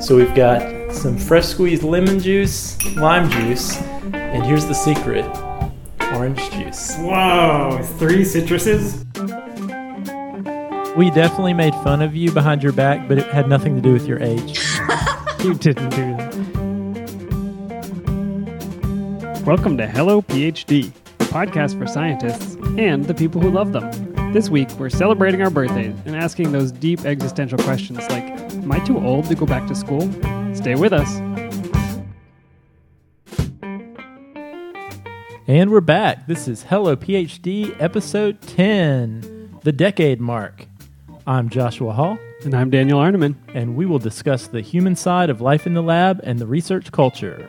So we've got some fresh squeezed lemon juice, lime juice, and here's the secret orange juice. Whoa, three citruses? We definitely made fun of you behind your back, but it had nothing to do with your age. You didn't do that. Welcome to Hello PhD, a podcast for scientists and the people who love them. This week, we're celebrating our birthdays and asking those deep existential questions like Am I too old to go back to school? Stay with us. And we're back. This is Hello PhD, episode 10, the decade mark. I'm Joshua Hall, And I'm Daniel Arneman. and we will discuss the human side of life in the lab and the research culture.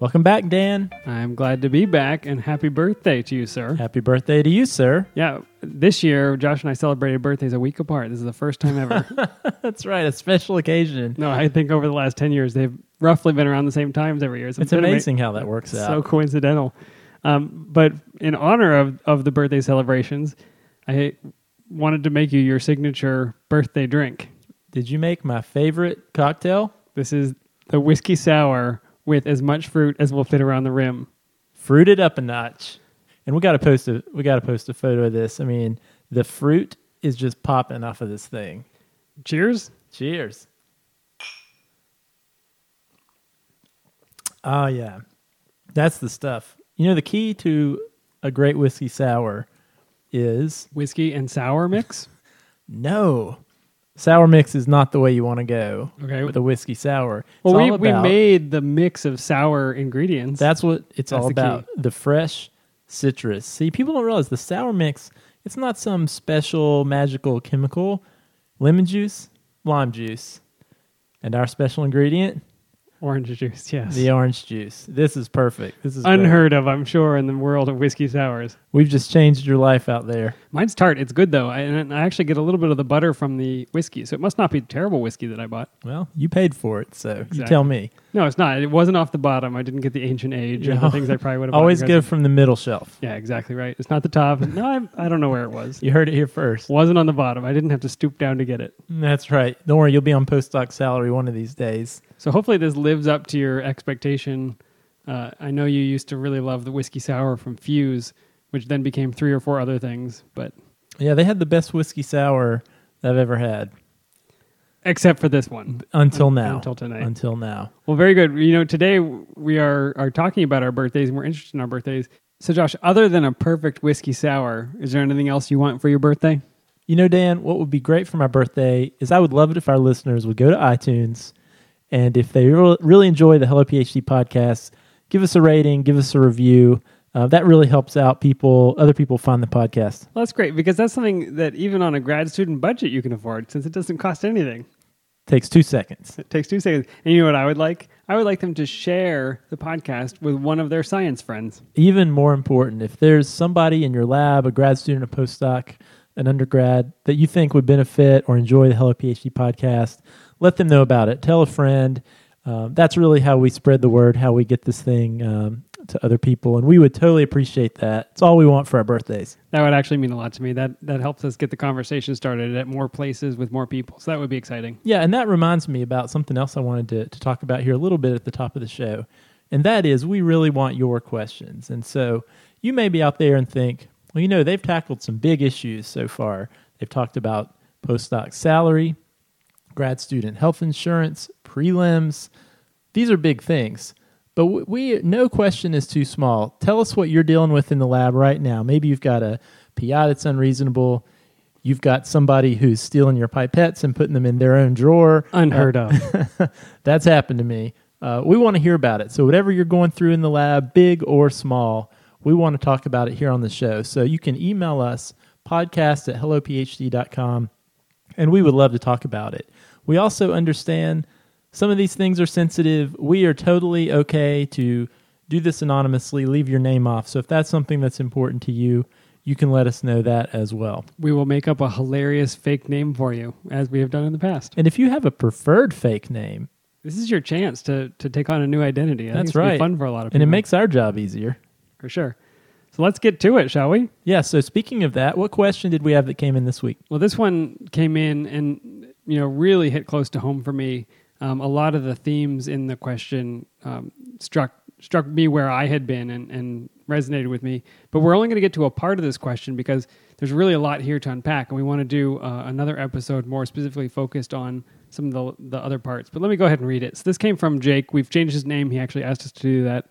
Welcome back, Dan. I'm glad to be back and happy birthday to you, sir. Happy birthday to you, sir. Yeah, this year, Josh and I celebrated birthdays a week apart. This is the first time ever. That's right, a special occasion. no, I think over the last 10 years, they've roughly been around the same times every year. So It's ama- amazing how that works out. so coincidental. Um, but in honor of, of the birthday celebrations, I wanted to make you your signature birthday drink. Did you make my favorite cocktail? This is the whiskey sour with as much fruit as will fit around the rim. Fruit it up a notch. And we got to post a we got to post a photo of this. I mean, the fruit is just popping off of this thing. Cheers. Cheers. Oh yeah. That's the stuff. You know the key to a great whiskey sour is Whiskey and sour mix. no. Sour mix is not the way you want to go Okay. with a whiskey sour. It's Well, we, all we about- made the mix of sour ingredients. That's what it's That's all the key. about. The fresh citrus. See, people don't realize the sour mix, it's not some special magical chemical. Lemon juice, lime juice. And our special ingredient, orange juice. Yes. the orange juice. This is perfect. This is great. Unheard of, I'm sure, in the world of whiskey sours. We've just changed your life out there. Mine's tart. It's good though, I, and I actually get a little bit of the butter from the whiskey, so it must not be terrible whiskey that I bought. Well, you paid for it, so you tell me. No, it's not. It wasn't off the bottom. I didn't get the ancient age and the No. things I probably would have. Always go from the middle shelf. Yeah, exactly right. It's not the top. No, I, I don't know where it was. You heard it here first. Wasn't on the bottom. I didn't have to stoop down to get it. That's right. Don't worry, you'll be on postdoc salary one of these days. So hopefully this lives up to your expectation. Uh, I know you used to really love the whiskey sour from Fuse, which then became three or four other things, but Yeah, they had the best whiskey sour that I've ever had except for this one. until now. until tonight. Until now. Well, very good. You know, today we are are talking about our birthdays and we're interested in our birthdays. So, Josh, other than a perfect whiskey sour, is there anything else you want for your birthday? You know, Dan, what would be great for my birthday is I would love it if our listeners would go to iTunes and if they re- really enjoy the Hello PhD podcast, give us a rating, give us a review. Uh, that really helps out people, other people find the podcast. Well, that's great because that's something that even on a grad student budget you can afford since it doesn't cost anything. Takes two seconds. It takes two seconds. And you know what I would like? I would like them to share the podcast with one of their science friends. Even more important, if there's somebody in your lab, a grad student, a postdoc, an undergrad that you think would benefit or enjoy the Hello PhD podcast, let them know about it. Tell a friend. Um, that's really how we spread the word, how we get this thing um, to other people, and we would totally appreciate that. It's all we want for our birthdays. That would actually mean a lot to me. That that helps us get the conversation started at more places with more people. So that would be exciting. Yeah, and that reminds me about something else I wanted to, to talk about here a little bit at the top of the show. And that is, we really want your questions. And so you may be out there and think, well, you know, they've tackled some big issues so far. They've talked about postdoc salary, grad student health insurance, prelims. These are big things. But we no question is too small. Tell us what you're dealing with in the lab right now. Maybe you've got a PI that's unreasonable. You've got somebody who's stealing your pipettes and putting them in their own drawer. Unheard of. That's happened to me. Uh, we want to hear about it. So, whatever you're going through in the lab, big or small, we want to talk about it here on the show. So, you can email us podcast at hellophd.com and we would love to talk about it. We also understand some of these things are sensitive. We are totally okay to do this anonymously, leave your name off. So, if that's something that's important to you, you can let us know that as well. we will make up a hilarious fake name for you, as we have done in the past. And if you have a preferred fake name, This is your chance to to take on a new identity. I That's it's gonna be right. fun for a lot of people. and it makes our job easier. for sure. So let's get to it, shall we? Yeah. So speaking of that, what question did we have that came in this week? Well, this one came in and you know really hit close to home for me. Um, a lot of the themes in the question um, struck struck me where I had been and, and resonated with me. But we're only going to get to a part of this question because there's really a lot here to unpack, and we want to do uh, another episode more specifically focused on some of the the other parts. But let me go ahead and read it. So this came from Jake. We've changed his name. He actually asked us to do that.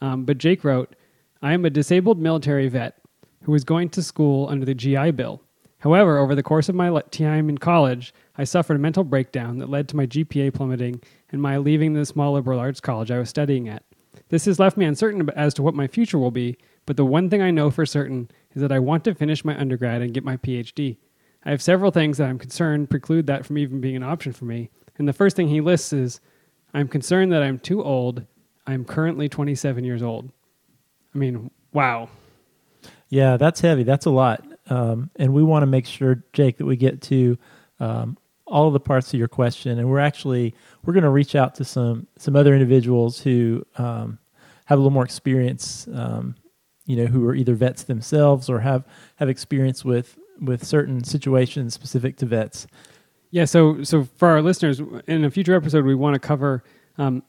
Um, but Jake wrote, "I am a disabled military vet who was going to school under the GI Bill. However, over the course of my time in college, I suffered a mental breakdown that led to my GPA plummeting and my leaving the small liberal arts college I was studying at. This has left me uncertain as to what my future will be, but the one thing I know for certain is that I want to finish my undergrad and get my PhD. I have several things that I'm concerned preclude that from even being an option for me. And the first thing he lists is I'm concerned that I'm too old. I'm currently 27 years old. I mean, wow. Yeah, that's heavy. That's a lot. Um, and we want to make sure, Jake, that we get to um, all of the parts of your question. And we're actually we're going to reach out to some some other individuals who um, have a little more experience. Um, you know, who are either vets themselves or have have experience with with certain situations specific to vets. Yeah, so so for our listeners, in a future episode, we want to cover um,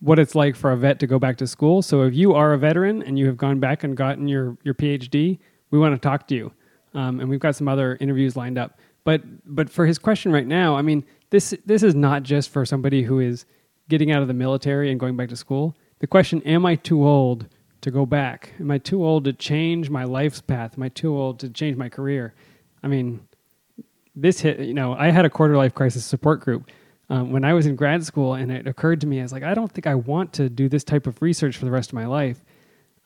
what it's like for a vet to go back to school. So if you are a veteran and you have gone back and gotten your your PhD, we want to talk to you, um, and we've got some other interviews lined up. But but for his question right now, I mean this this is not just for somebody who is getting out of the military and going back to school. The question: Am I too old to go back? Am I too old to change my life's path? Am I too old to change my career? I mean, this hit. You know, I had a quarter life crisis support group. Um, when I was in grad school, and it occurred to me, I was like, I don't think I want to do this type of research for the rest of my life.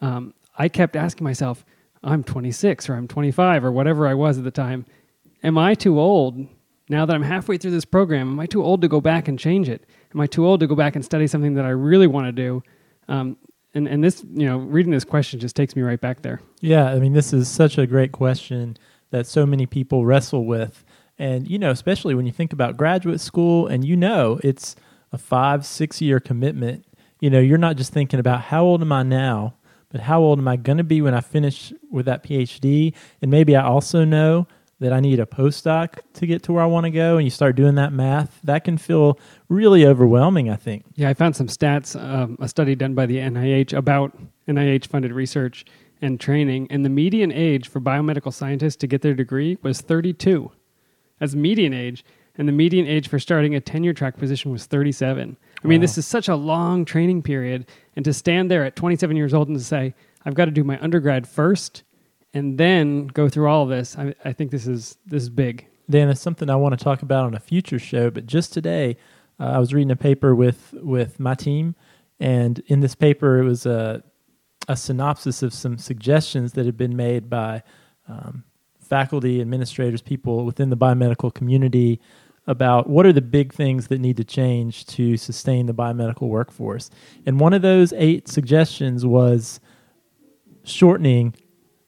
Um, I kept asking myself, I'm 26 or I'm 25 or whatever I was at the time. Am I too old now that I'm halfway through this program? Am I too old to go back and change it? Am I too old to go back and study something that I really want to do? Um, and and this, you know, reading this question just takes me right back there. Yeah, I mean, this is such a great question that so many people wrestle with. And, you know, especially when you think about graduate school and you know it's a five, six year commitment, you know, you're not just thinking about how old am I now, but how old am I going to be when I finish with that PhD? And maybe I also know that I need a postdoc to get to where I want to go, and you start doing that math, that can feel really overwhelming, I think. Yeah, I found some stats, um, a study done by the NIH about NIH funded research and training, and the median age for biomedical scientists to get their degree was 32. That's median age, and the median age for starting a tenure track position was 37. I mean, Wow. this is such a long training period, and to stand there at 27 years old and to say, I've got to do my undergrad first and then go through all of this, I, I think this is this is big. Dan, it's something I want to talk about on a future show. But just today, uh, I was reading a paper with with my team, and in this paper, it was a a synopsis of some suggestions that had been made by um, faculty, administrators, people within the biomedical community about what are the big things that need to change to sustain the biomedical workforce. And one of those eight suggestions was shortening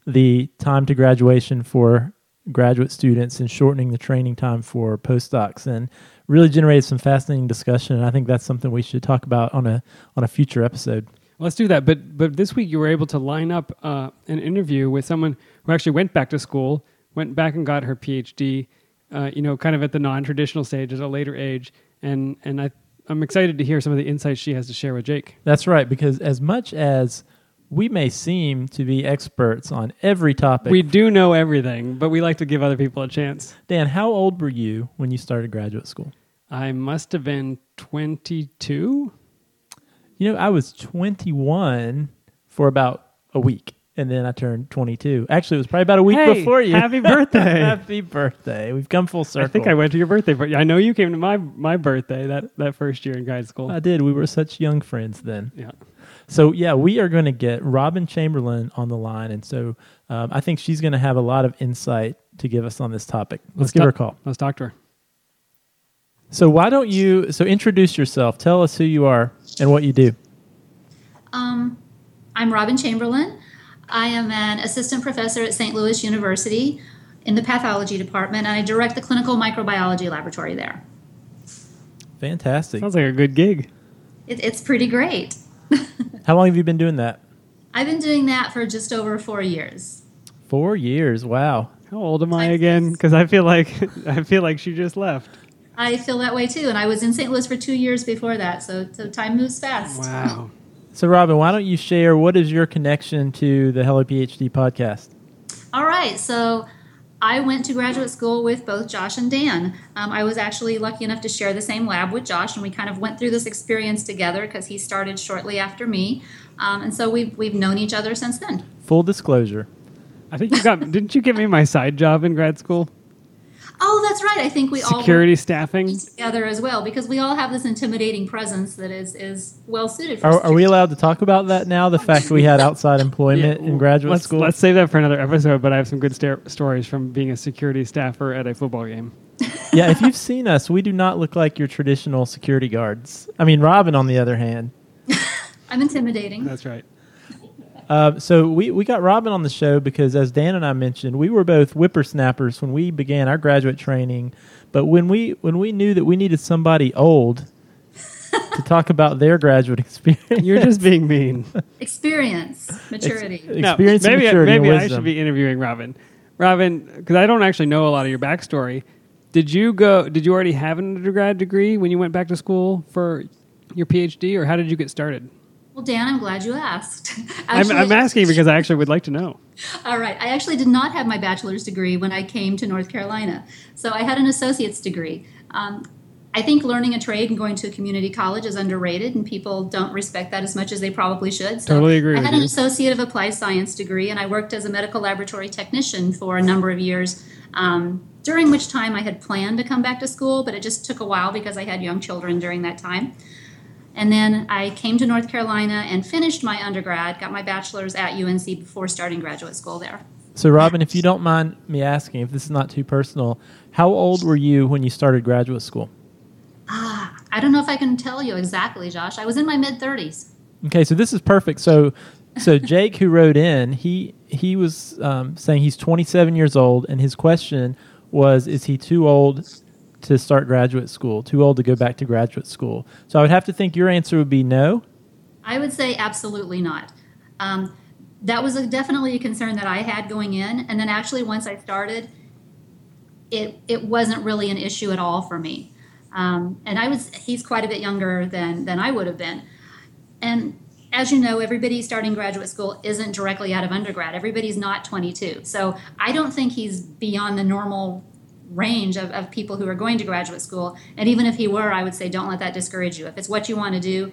the time to graduation for graduate students and shortening the training time for postdocs and really generated some fascinating discussion and I think that's something we should talk about on a on a future episode. Let's do that. But but this week you were able to line up uh, an interview with someone who actually went back to school, went back and got her PhD. Uh, you know, kind of at the non-traditional stage at a later age, and and I I'm excited to hear some of the insights she has to share with Jake. That's right because as much as we may seem to be experts on every topic. We do know everything, but we like to give other people a chance. Dan, how old were you when you started graduate school? I must have been 22. You know, I was 21 for about a week and then I turned 22. Actually, it was probably about a week Hey, before you. happy birthday. happy birthday. We've come full circle. I think I went to your birthday, but I know you came to my my birthday that that first year in grad school. I did. We were such young friends then. yeah. So yeah, we are going to get Robin Chamberlain on the line, and so um, I think she's going to have a lot of insight to give us on this topic. Let's, Let's give her a call. Let's talk to her. So why don't you? So introduce yourself. Tell us who you are and what you do. Um, I'm Robin Chamberlain. I am an assistant professor at St. Louis University in the pathology department, and I direct the clinical microbiology laboratory there. Fantastic. Sounds like a good gig. It, it's pretty great. How long have you been doing that? I've been doing that for just over four years. Four years. Wow. How old am I again? Because I feel like I feel like she just left. I feel that way too, and I was in St. Louis for two years before that, so, so time moves fast. Wow. So, Robin, why don't you share what is your connection to the Hello PhD podcast? All right, so I went to graduate school with both Josh and Dan. Um, I was actually lucky enough to share the same lab with Josh, and we kind of went through this experience together because he started shortly after me, um, and so we've we've known each other since then. Full disclosure. I think you got. didn't you give me my side job in grad school? Oh, that's right. I think we all Security staffing. together as well because we all have this intimidating presence that is is well suited for. Are, are we allowed to talk about that now? The fact we had outside employment in graduate let's, school? Let's save that for another episode. But I have some good sta- stories from being a security staffer at a football game. yeah, if you've seen us, we do not look like your traditional security guards. I mean, Robin, on the other hand. I'm intimidating. That's right. Uh, so we, we got Robin on the show because, as Dan and I mentioned, we were both whippersnappers when we began our graduate training. But when we when we knew that we needed somebody old to talk about their graduate experience, You're just being mean. Experience, maturity. Ex- No, experience, and maybe maturity, maybe and I should be interviewing Robin. Robin, because I don't actually know a lot of your backstory. Did you go? Did you already have an undergrad degree when you went back to school for your PhD, or how did you get started? Well, Dan, I'm glad you asked. I'm, I'm asking because I actually would like to know. All right. I actually did not have my bachelor's degree when I came to North Carolina. So I had an associate's degree. Um, I think learning a trade and going to a community college is underrated, and people don't respect that as much as they probably should. So Totally agree I had an you. associate of applied science degree, and I worked as a medical laboratory technician for a number of years. Um, during which time I had planned to come back to school, but it just took a while because I had young children during that time. And then I came to North Carolina and finished my undergrad, got my bachelor's at UNC before starting graduate school there. So, Robin, if you don't mind me asking, if this is not too personal, how old were you when you started graduate school? Ah, I don't know if I can tell you exactly, Josh. I was in my mid 30s. Okay, so this is perfect. So, so Jake, who wrote in, he he was um, saying he's 27 years old, and his question was, is he too old to start graduate school? Too old to go back to graduate school? So, I would have to think your answer would be no. I would say absolutely not. Um, that was a, definitely a concern that I had going in, and then actually once I started, it it wasn't really an issue at all for me. Um, and I was he's quite a bit younger than than I would have been, and as you know, everybody starting graduate school isn't directly out of undergrad. Everybody's not 22, so I don't think he's beyond the normal range of, of people who are going to graduate school. And even if he were, I would say don't let that discourage you. If it's what you want to do,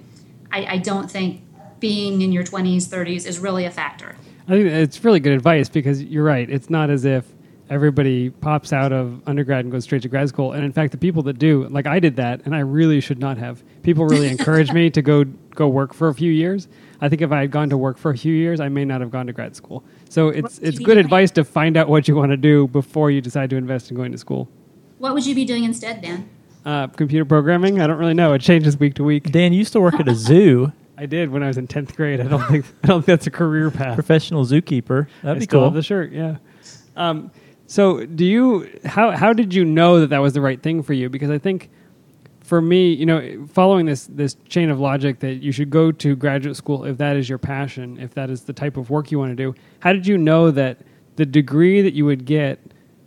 I, I don't think being in your 20s, 30s is really a factor. I think it's really good advice because you're right. It's not as if everybody pops out of undergrad and goes straight to grad school. And in fact, the people that do, like I did that, and I really should not have. People really encouraged me to go go work for a few years. I think if I had gone to work for a few years, I may not have gone to grad school. So it's it's good advice to find out what you want to do before you decide to invest in going to school. What would you be doing instead, Dan? Uh, computer programming, I don't really know. It changes week to week. Dan, you used to work at a zoo, I did when I was in tenth grade. I don't think I don't think that's a career path. professional zookeeper. That'd I be still cool. have the shirt. Yeah. Um, so, do you how how did you know that that was the right thing for you? Because I think for me, you know, following this this chain of logic that you should go to graduate school if that is your passion, if that is the type of work you want to do. How did you know that the degree that you would get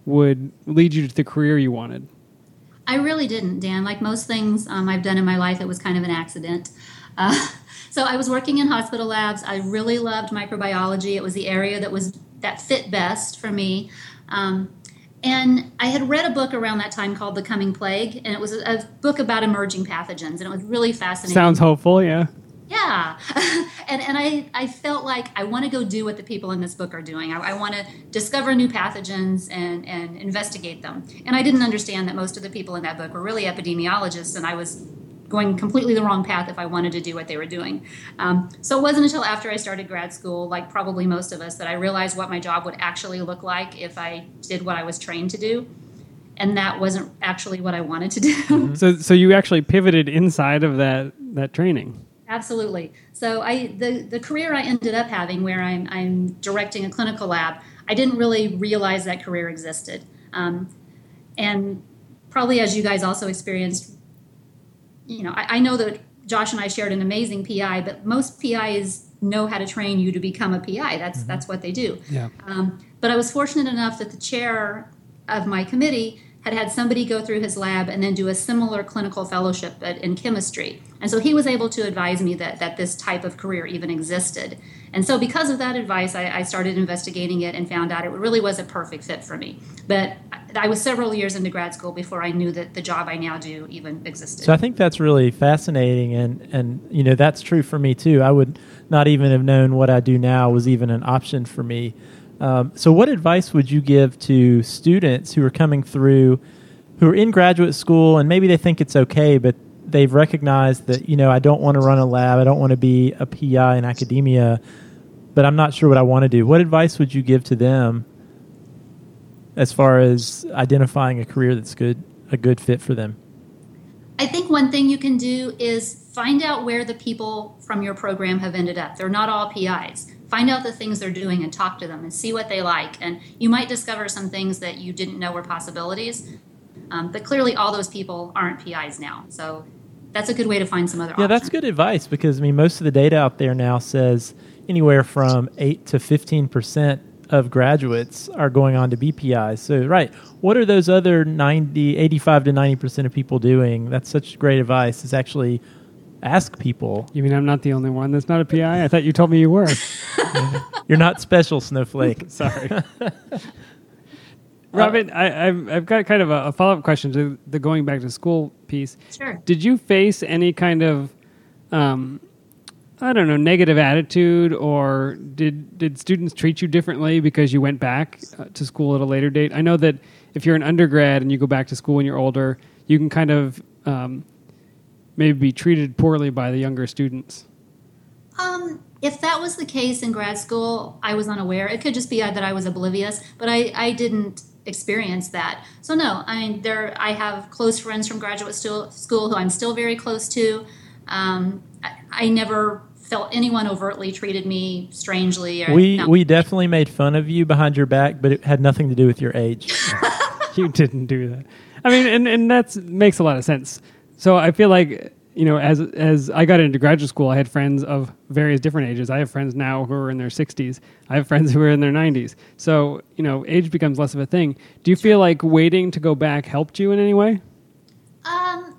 would lead you to the career you wanted? I really didn't, Dan. Like most things um, I've done in my life, it was kind of an accident. Uh, so I was working in hospital labs. I really loved microbiology. It was the area that was that fit best for me. Um, and I had read a book around that time called The Coming Plague, and it was a, a book about emerging pathogens, and it was really fascinating. Sounds hopeful, yeah. Yeah. and and I, I felt like I want to go do what the people in this book are doing. I, I want to discover new pathogens and, and investigate them. And I didn't understand that most of the people in that book were really epidemiologists, and I was going completely the wrong path if I wanted to do what they were doing. Um, so it wasn't until after I started grad school, like probably most of us, that I realized what my job would actually look like if I did what I was trained to do. And that wasn't actually what I wanted to do. So so you actually pivoted inside of that that training. Absolutely. So I the, the career I ended up having where I'm I'm directing a clinical lab, I didn't really realize that career existed. Um, and probably as you guys also experienced, you know, I, I know that Josh and I shared an amazing PI, but most PIs know how to train you to become a PI. That's Mm-hmm. that's what they do. Yeah. Um, but I was fortunate enough that the chair of my committee had had somebody go through his lab and then do a similar clinical fellowship at, in chemistry. And so he was able to advise me that, that this type of career even existed. And so, because of that advice, I, I started investigating it and found out it really was a perfect fit for me. But I was several years into grad school before I knew that the job I now do even existed. So I think that's really fascinating, and and you know that's true for me too. I would not even have known what I do now was even an option for me. Um, so, what advice would you give to students who are coming through, who are in graduate school, and maybe they think it's okay, but they've recognized that you know I don't want to run a lab, I don't want to be a PI in academia, but I'm not sure what I want to do. What advice would you give to them as far as identifying a career that's good, a good fit for them? I think one thing you can do is find out where the people from your program have ended up. They're not all PIs. Find out the things they're doing and talk to them and see what they like. And you might discover some things that you didn't know were possibilities. Um, but clearly, all those people aren't PIs now. So that's a good way to find some other Yeah, that's good advice because I mean most of the data out there now says anywhere from 8 to 15% of graduates are going on to be PIs. So, right, what are those other 90 85 to 90% of people doing? That's such great advice. Is actually ask people. You mean I'm not the only one that's not a PI? I thought you told me you were. You're not special, Snowflake. Sorry. Robin, I, I've, I've got kind of a, a follow up question to the going back to school piece. Sure. Did you face any kind of, um, I don't know, negative attitude, or did did students treat you differently because you went back uh, to school at a later date? I know that if you're an undergrad and you go back to school when you're older, you can kind of um, maybe be treated poorly by the younger students. Um, if that was the case in grad school, I was unaware. It could just be that I was oblivious, but I, I didn't experience that. So no, I mean there I have close friends from graduate school who I'm still very close to. Um, I, I never felt anyone overtly treated me strangely. Or, We no. we definitely made fun of you behind your back, but it had nothing to do with your age. you didn't do that. I mean, and and that makes a lot of sense. So I feel like you know, as as I got into graduate school, I had friends of various different ages. I have friends now who are in their 60s. I have friends who are in their 90s. So you know, age becomes less of a thing. Do you feel like waiting to go back helped you in any way? Um,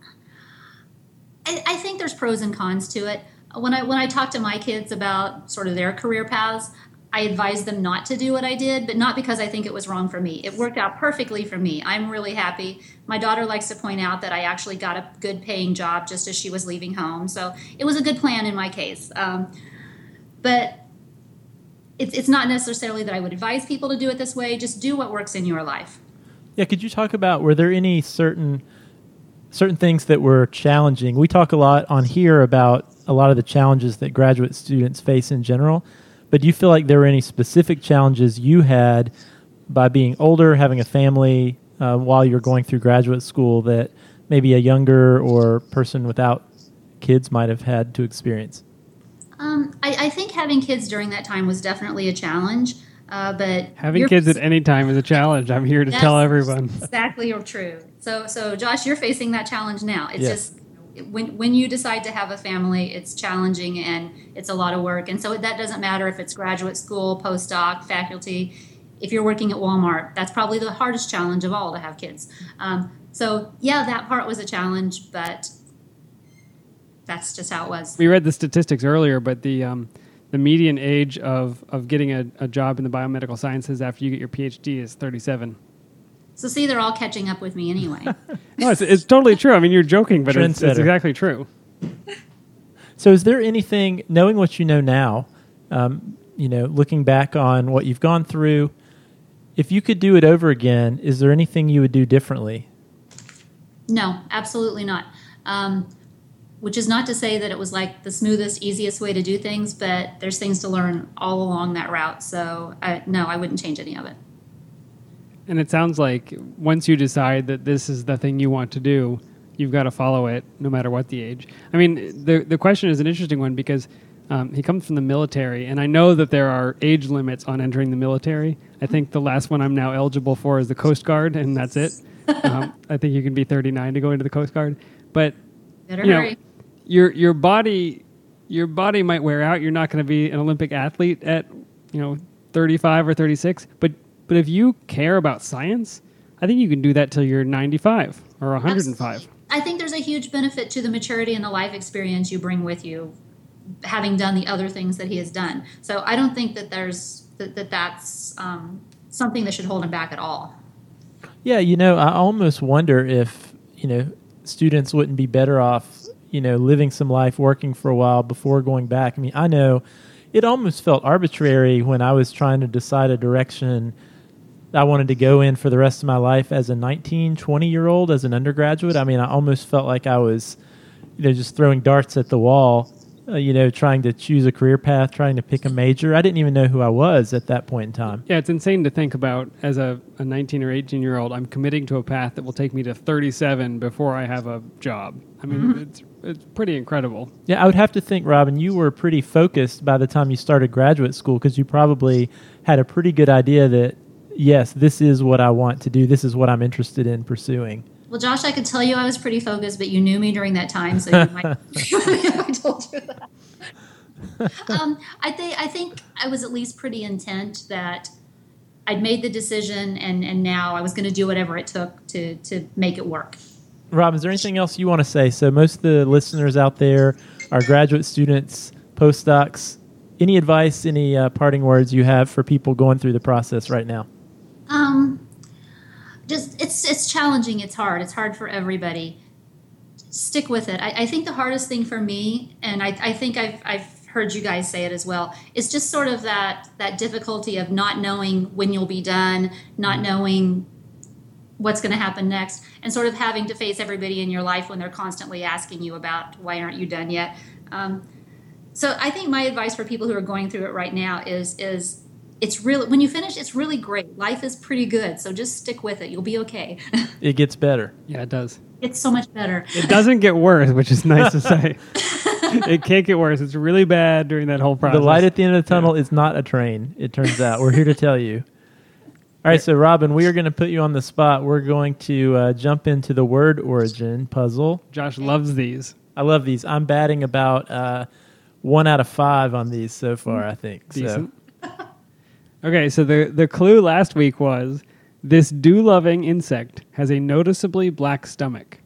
I, I think there's pros and cons to it. When I when I talk to my kids about sort of their career paths, I advise them not to do what I did, but not because I think it was wrong for me. It worked out perfectly for me. I'm really happy. My daughter likes to point out that I actually got a good paying job just as she was leaving home, so it was a good plan in my case. Um, but it's it's not necessarily that I would advise people to do it this way. Just do what works in your life. Yeah, could you talk about were there any certain certain things that were challenging? We talk a lot on here about a lot of the challenges that graduate students face in general, but do you feel like there were any specific challenges you had by being older, having a family uh, while you're going through graduate school that maybe a younger or person without kids might have had to experience? Um, I, I think having kids during that time was definitely a challenge. Uh, but Having kids at any time is a challenge. I'm here to tell everyone. exactly or true. So, so Josh, you're facing that challenge now. It's Yes. just when when you decide to have a family, it's challenging and it's a lot of work. And so that doesn't matter if it's graduate school, postdoc, faculty. If you're working at Walmart, that's probably the hardest challenge of all to have kids. Um, so, yeah, that part was a challenge, but that's just how it was. We read the statistics earlier, but the um, the median age of, of getting a, a job in the biomedical sciences after you get your PhD is 37. So, see, they're all catching up with me anyway. No, it's, it's totally true. I mean, you're joking, but it's, it's exactly true. So, is there anything, knowing what you know now, um, you know, looking back on what you've gone through, if you could do it over again, is there anything you would do differently? No, absolutely not. Um, which is not to say that it was like the smoothest, easiest way to do things, but there's things to learn all along that route. So, I, no, I wouldn't change any of it. And it sounds like once you decide that this is the thing you want to do, you've got to follow it no matter what the age. I mean, the the question is an interesting one because um, he comes from the military, and I know that there are age limits on entering the military. I think the last one I'm now eligible for is the Coast Guard, and that's it. um, I think you can be 39 to go into the Coast Guard, but Better you know, hurry. your your body your body might wear out. You're not going to be an Olympic athlete at you know 35 or 36. But but if you care about science, I think you can do that till you're 95 or 105. Absolutely. I think there's a huge benefit to the maturity and the life experience you bring with you, having done the other things that he has done. So I don't think that there's that, that that's um, something that should hold him back at all. Yeah, you know, I almost wonder if, you know, students wouldn't be better off, you know, living some life, working for a while before going back. I mean, I know it almost felt arbitrary when I was trying to decide a direction I wanted to go in for the rest of my life as a 19, 20 year old, as an undergraduate. I mean, I almost felt like I was, you know, just throwing darts at the wall uh, you know, trying to choose a career path, trying to pick a major. I didn't even know who I was at that point in time. Yeah, it's insane to think about as a, a 19 or 18 year old, I'm committing to a path that will take me to 37 before I have a job. I mean, mm-hmm. it's, it's pretty incredible. Yeah, I would have to think, Robin, you were pretty focused by the time you started graduate school because you probably had a pretty good idea that, yes, this is what I want to do, this is what I'm interested in pursuing. Well, Josh, I could tell you I was pretty focused, but you knew me during that time, so you might. I told you that. Um, I think I think I was at least pretty intent that I'd made the decision, and and now I was going to do whatever it took to to make it work. Rob, is there anything else you want to say? So most of the listeners out there are graduate students, postdocs. Any advice, any uh, parting words you have for people going through the process right now? Um, just it's it's challenging. It's hard. It's hard for everybody. Stick with it. I, I think the hardest thing for me, and I, I think I've I've heard you guys say it as well, is just sort of that that difficulty of not knowing when you'll be done, not knowing what's going to happen next, and sort of having to face everybody in your life when they're constantly asking you about why aren't you done yet. Um, so I think my advice for people who are going through it right now is is it's really when you finish it's really great. Life is pretty good so just stick with it. You'll be okay. It gets better. Yeah it does. It's so much better. It doesn't get worse which is nice to say. It can't get worse. It's really bad during that whole process the light at the end of the tunnel yeah. is not a train it turns out. We're here to tell you. All right so robin we are going to put you on the spot. We're going to uh, jump into the word origin puzzle. Josh loves these. I love these. I'm batting about uh, one out of five on these so far i think Decent. so Okay, so the, the clue last week was this dew loving insect has a noticeably black stomach.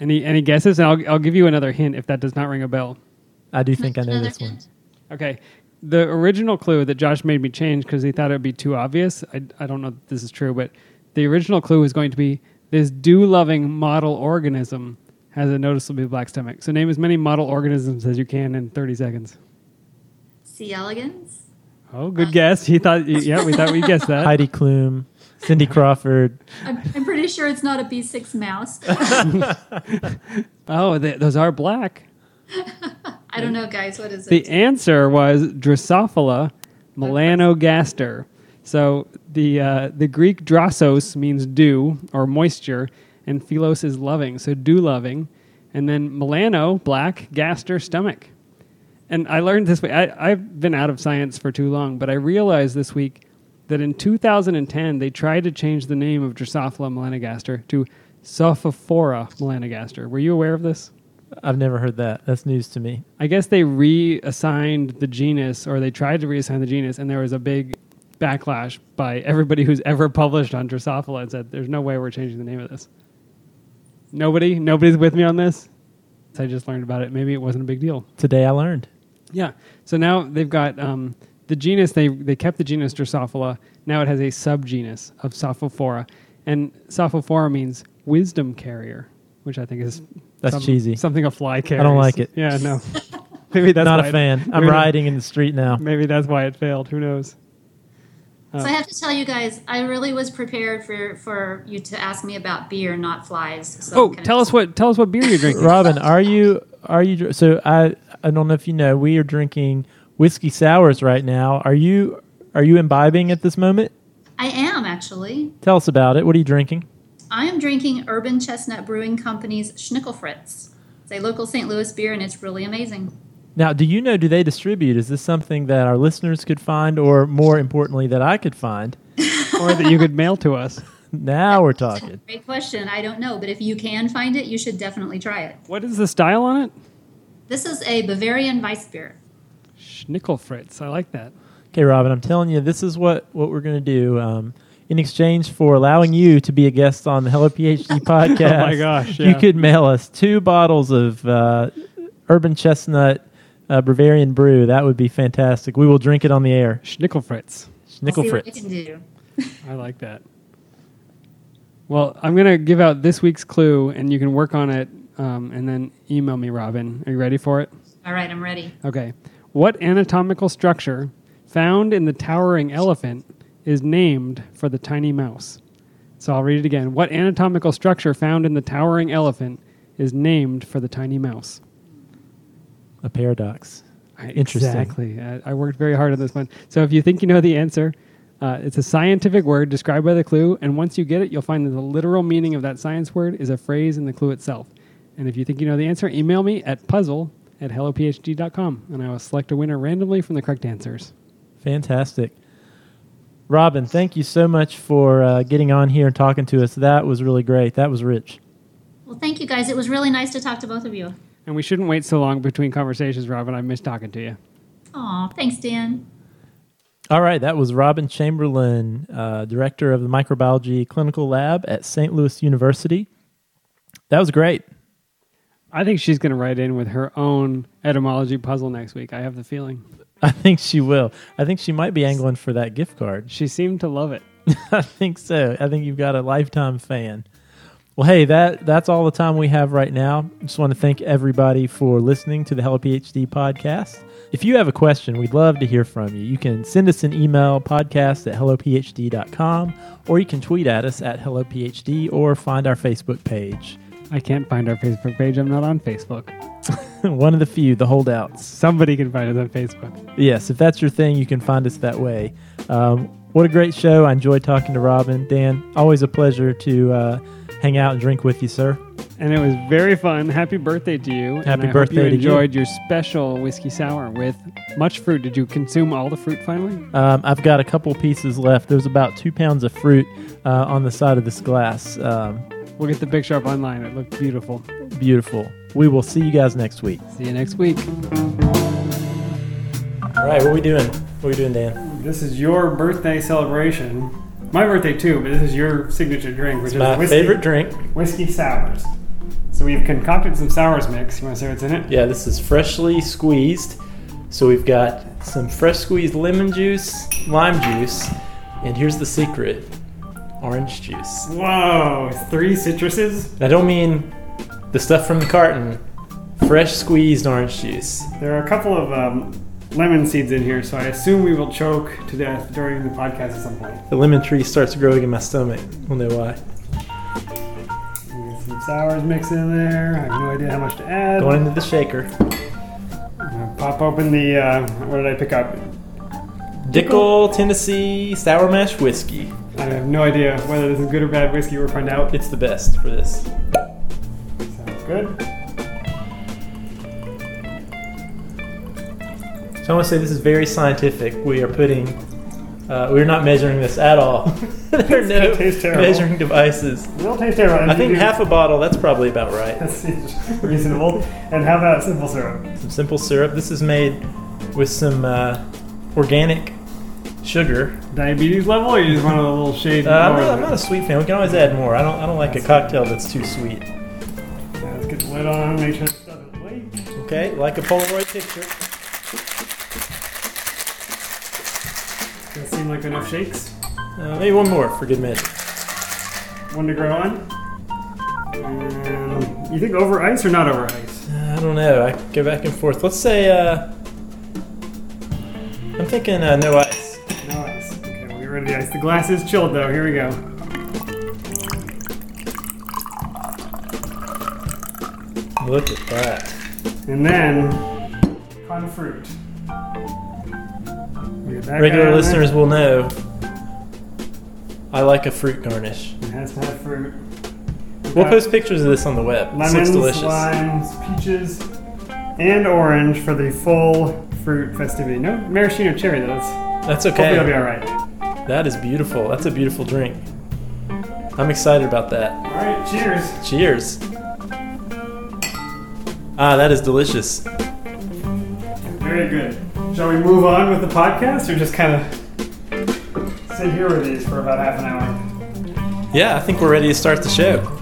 Any any guesses? And I'll I'll give you another hint if that does not ring a bell. I do think I know this one. Okay. The original clue that Josh made me change because he thought it would be too obvious. I, I don't know if this is true, but the original clue was going to be this dew loving model organism has a noticeably black stomach. So name as many model organisms as you can in 30 seconds. C. elegans? Oh, good guess. He thought, yeah, we thought we guessed that. Heidi Klum, Cindy Crawford. I'm, I'm pretty sure it's not a B6 mouse. oh, they, those are black. I don't know, guys. What is it? The answer was Drosophila melanogaster. So the uh, the Greek drosos means dew or moisture, and philos is loving, so dew loving, and then melano black, gaster stomach and I learned this way. I, I've been out of science for too long, but I realized this week that in 2010 they tried to change the name of Drosophila melanogaster to Sophophora melanogaster. Were you aware of this? I've never heard that. That's news to me. I guess they reassigned the genus, or they tried to reassign the genus, and there was a big backlash by everybody who's ever published on Drosophila and said, "There's no way we're changing the name of this." Nobody, nobody's with me on this. I just learned about it. Maybe it wasn't a big deal. Today I learned. Yeah. So now they've got um, the genus. They they kept the genus Drosophila. Now it has a subgenus of Sophophora, and Sophophora means wisdom carrier, which I think is that's some, cheesy. Something a fly carries. I don't like it. Yeah, no. maybe that's not a fan. It, I'm riding in the street now. Maybe that's why it failed. Who knows? Uh, so I have to tell you guys, I really was prepared for, for you to ask me about beer, not flies. So oh, tell us what tell us what beer you're drinking, Robin. Are you are you? So I I don't know if you know, we are drinking whiskey sours right now. Are you are you imbibing at this moment? I am actually. Tell us about it. What are you drinking? I am drinking Urban Chestnut Brewing Company's Schnickelfritz. It's a local St. Louis beer, and it's really amazing. Now, do you know? Do they distribute? Is this something that our listeners could find, or more importantly, that I could find, or that you could mail to us? Now we're talking. Great question. I don't know, but if you can find it, you should definitely try it. What is the style on it? This is a Bavarian Weiss beer. Schnickelfritz. I like that. Okay, Robin, I'm telling you, this is what, what we're going to do. Um, in exchange for allowing you to be a guest on the Hello PhD podcast, Oh my gosh, you could mail us two bottles of uh, Urban Chestnut uh, Bavarian Brew. That would be fantastic. We will drink it on the air. Schnickelfritz. I'll see what I Schnickelfritz. can do. I like that. Well, I'm going to give out this week's clue, and you can work on it um, and then email me, Robin. Are you ready for it? All right, I'm ready. Okay. What anatomical structure found in the towering elephant is named for the tiny mouse? So I'll read it again. What anatomical structure found in the towering elephant is named for the tiny mouse? A paradox. I- Interesting. Exactly. I, I worked very hard on this one. So if you think you know the answer, uh, it's a scientific word described by the clue, and once you get it, you'll find that the literal meaning of that science word is a phrase in the clue itself. And if you think you know the answer, email me at puzzle at hellophd.com, and I will select a winner randomly from the correct answers. Fantastic. Robin, thank you so much for uh, getting on here and talking to us. That was really great. That was rich. Well, thank you guys. It was really nice to talk to both of you. And we shouldn't wait so long between conversations, Robin. I miss talking to you. Aw, thanks, Dan. All right, that was Robin Chamberlain, uh, director of the microbiology clinical lab at St. Louis University. That was great. I think she's going to write in with her own etymology puzzle next week. I have the feeling. I think she will. I think she might be angling for that gift card. She seemed to love it. I think so. I think you've got a lifetime fan. Well, hey, that that's all the time we have right now. Just want to thank everybody for listening to the Hello PhD podcast. If you have a question, we'd love to hear from you. You can send us an email, podcast at hellophd.com, or you can tweet at us at hellophd or find our Facebook page. I can't find our Facebook page. I'm not on Facebook. One of the few, the holdouts. Somebody can find us on Facebook. Yes, if that's your thing, you can find us that way. Um, what a great show. I enjoyed talking to Robin. Dan, always a pleasure to uh, hang out and drink with you, sir. And it was very fun. Happy birthday to you. Happy birthday you you. enjoyed your special whiskey sour with much fruit. Did you consume all the fruit finally? Um, I've got a couple pieces left. There's about two pounds of fruit uh, on the side of this glass. Um, We'll get the picture up online. It looked beautiful. beautiful. We will see you guys next week. See you next week. All right, what are we doing? What are we doing, Dan? This is your birthday celebration. My birthday too, but this is your signature drink, which It's my favorite drink. whiskey sours. So we've concocted some sours mix. You want to say what's in it? Yeah, this is freshly squeezed. So we've got some fresh squeezed lemon juice, lime juice, and here's the secret orange juice. Whoa! Three citruses. I don't mean the stuff from the carton, fresh squeezed orange juice. There are a couple of um, lemon seeds in here, so I assume we will choke to death during the podcast at some point. The lemon tree starts growing in my stomach. We'll know why. Some sours mixed in there. I have no idea how much to add. Going into the shaker. I'm gonna pop open the. Uh, what did I pick up? Dickel, Tennessee Sour Mash Whiskey. I have no idea whether this is good or bad whiskey. We'll find out. It's the best for this. Sounds good. So I want to say this is very scientific. We are putting, uh, we're not measuring this at all. there are no terrible. measuring devices. It'll taste terrible. I think half a bottle, that's probably about right. That's reasonable. And how about simple syrup? Some simple syrup. This is made with some uh, organic sugar. Diabetes level, or you just want a little shade? Uh, I'm, not, I'm not a sweet fan. We can always add more. I don't. I don't like a cocktail that's too sweet. Yeah, let's get the lid on. Make sure it doesn't leak. Okay, like a Polaroid picture. Does that seem like enough shakes? Uh, maybe one more for good measure. One to grow on. And you think over ice or not over ice? Uh, I don't know. I go back and forth. Let's say. Uh, I'm thinking uh, no ice. Rid of the ice. The glass is chilled though. Here we go. Look at that. And then con fruit. We get that guy Regular listeners will know. I like a fruit garnish. It has to have fruit. We've We'll post pictures of this on the web. Lemons, delicious. limes, peaches, and orange for the full fruit festivity. No maraschino cherry though. That's, That's Hopefully okay. that'll be all right. That is beautiful. That's a beautiful drink. I'm excited about that. All right. Cheers. Cheers. Ah, that is delicious. Very good. Shall we move on with the podcast or just kind of sit here with these for about half an hour? Yeah, I think we're ready to start the show.